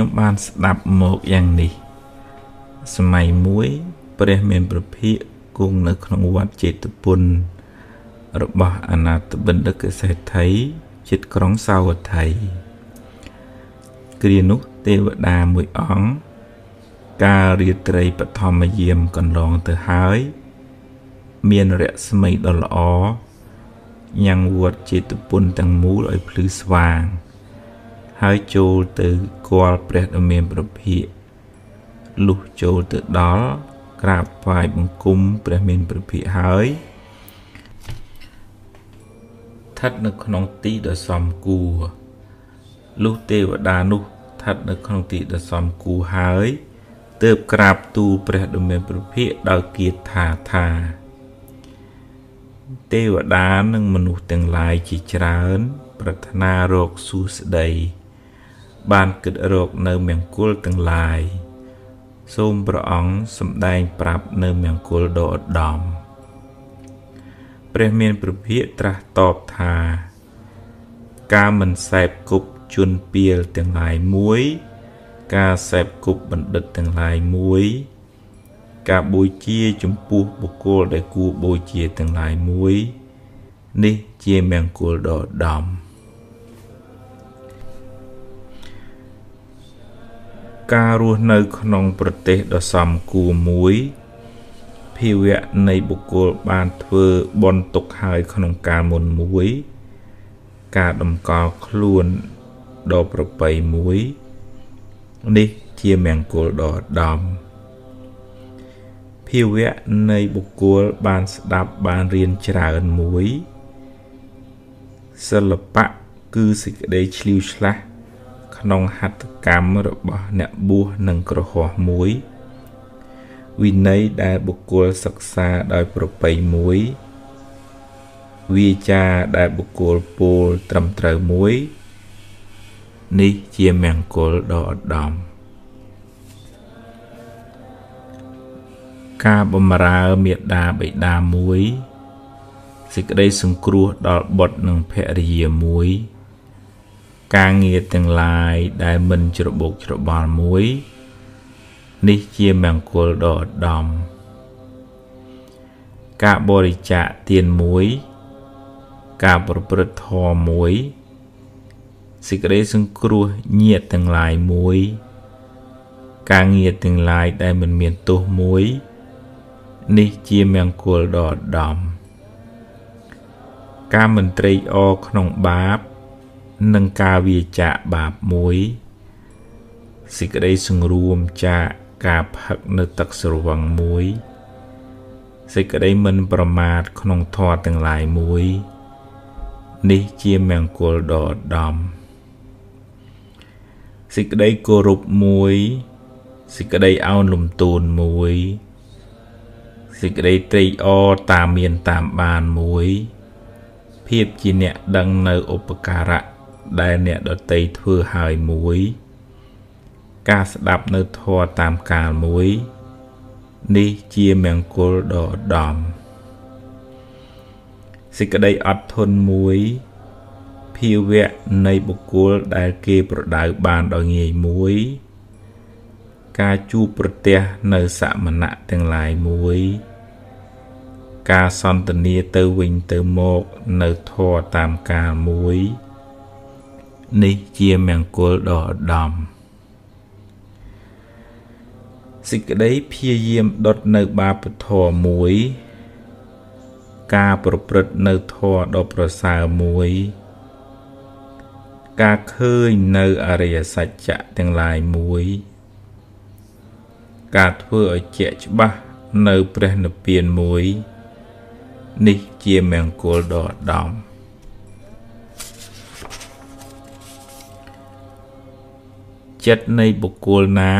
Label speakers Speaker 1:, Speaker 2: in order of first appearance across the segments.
Speaker 1: ខ្ញុំបានស្ដាប់មកយ៉ាងនេះ សម័យមួយព្រះមានប្រភិកគង់នៅក្នុងវត្តចេតពុនរបស់អនាថបណ្ឌិតសេដ្ឋីជិតក្រុងសាវត្ថីគ្រានោះទេវតាមួយអង្គកាលរាត្រីបឋមយាមកន្លងទៅហើយ មានរស្មីដ៏ល្អញ៉ាំងវត្តចេតពុនទាំងមូលឲ្យភ្លឺស្វាង ហើយចូលទៅគាល់ព្រះដ៏មានប្រភិកលុះចូលទៅដល់ក្រាបថ្វាយបង្គំព្រះមានប្រភិកហើយស្ថិតនៅក្នុងទីដ៏សមគួរលុះទេវតានោះស្ថិតនៅក្នុងទីដ៏សមគួរហើយទើបក្រាបទូលព្រះដ៏មានព្រះភិក្ខដោយគាថាថាទេវតានិងមនុស្សទាំងឡាយជាច្រើន ប្រាថ្នារកសួស្តី បានគិតរកនៅមង្គលទាំងឡាយសូមព្រះអង្គសម្ដែងប្រាប់នៅមង្គលដ៏ឧត្តមព្រះមានព្រះភិក្ខត្រាស់តបថា ការមិនសែបគប់ជន់ពៀលទាំងឡាយមួយ ការសេពគប់បណ្ឌិតទាំងឡាយមួយ ការបូជាចំពោះបុគ្គលដែលគួរបូជាទាំងឡាយមួយ នេះជាមង្គលដ៏ដំ ការរស់នៅក្នុងប្រទេសដ៏សំគួរមួយភាវៈនៃបុគ្គលបានធ្វើបន់ទុកហើយក្នុងកាលមុនមួយ ការតម្កល់ខ្លួនដ៏ប្រពៃមួយ នេះជាមង្គលដ៏ឧត្តមភាវៈនៃបុគ្គលបានស្ដាប់បានរៀនច្រើនមួយសិល្បៈគឺសេចក្តីឆ្លៀវឆ្លាស់ ក្នុងហត្ថកម្មរបស់អ្នកបួសនិងក្រហមមួយ វិន័យដែលបុគ្គលសិក្សាដោយប្រពៃមួយ វាចាដែលបុគ្គលពោលត្រឹមត្រូវមួយ នេះជាមង្គលដ៏ឧត្តមការបំរើមេដាបិតាមួយសេចក្តីសង្គ្រោះដល់បុត្រនិងភរិយាមួយ ការងារទាំងឡាយដែលមិនច្របូកច្របល់មួយ នេះជាមង្គលដ៏ឧត្តមការបរិច្ចាគទានមួយ ការប្រព្រឹត្តធម៌មួយសេចក្តីសង្គ្រោះញាតទាំងឡាយមួយ ការងារទាំងឡាយដែលមិនមានទោសមួយ នេះជាមង្គលដ៏ឧត្តមការមិនត្រេកអរក្នុងបាប និងការវាចាកបាបមួយសេចក្តីសង្រួមចាកការផឹកនៅទឹកស្រវឹងមួយសេចក្តីមិនប្រមាទក្នុងធម៌ទាំងឡាយមួយ នេះជាមង្គលដ៏ឧត្តមសេចក្តីគោរពមួយសេចក្តីអោនលំទោនមួយសេចក្តីត្រេកអរតាមមានតាមបានមួយ ភាពជាអ្នកដឹងនៅឧបការៈ ដែលអ្នកដតីធ្វើហើយមួយ ការស្ដាប់នៅធម៌តាមកាលមួយ នេះជាមង្គលដ៏ឧត្តមសេចក្តីអត់ធន់មួយភាវៈនៃបុគ្គលដែលគេប្រដៅបានដោយងាយមួយ ការជួបប្រទះនៅសមណៈទាំងឡាយមួយ ការសន្ទនាទៅវិញទៅមកនៅធរតាមកាលមួយ នេះជាមង្គលដ៏ឧត្តមសេចក្តីព្យាយាមដុតនៅបាបធម៌មួយ ការប្រព្រឹត្តនៅធម៌ដ៏ប្រសើរមួយ ការឃើញនៅអរិយសច្ចៈទាំងឡាយមួយ ការធ្វើឲ្យជាក់ច្បាស់នៅព្រះនិព្វានមួយ នេះជាមង្គលដ៏ឧត្តម ចិត្តនៃបុគ្គលណា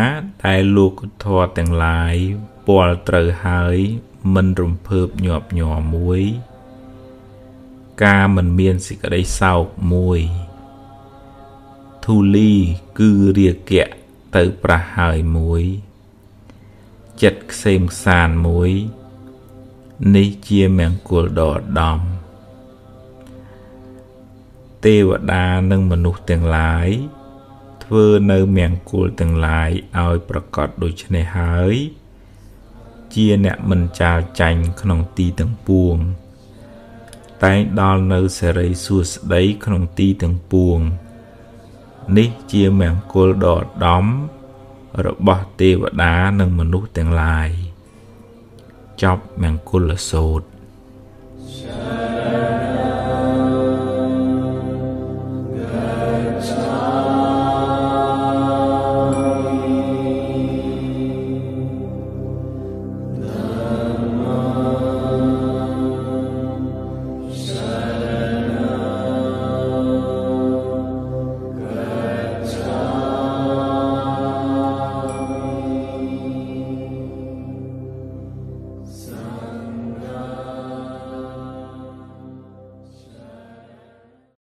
Speaker 1: ដែលលោកធម៌ទាំងឡាយពាល់ត្រូវហើយមិនរំភើបញាប់ញ័រមួយ ការមិនមានសេចក្តីសោកមួយធូលីគឺរាគៈទៅប្រះហើយមួយ ចិត្តខ្សេមខ្សានមួយ នេះជាមង្គលដ៏ឧត្តមទេវតានិងមនុស្សទាំងឡាយធ្ធ្វើនៅមង្គលទាំងឡាយឲ្យប្រកបដូច្នេះហើយ ជាអ្នកមិនចាលចាញ់ក្នុងទីទាំងពួង តែងដល់នៅសេរីសួស្តីក្នុងទីទាំងពួង នេះជាមង្គលដ៏ឧត្តមរបស់ទេវតានិងមនុស្សទាំងឡាយចប់មង្គលសូត្រ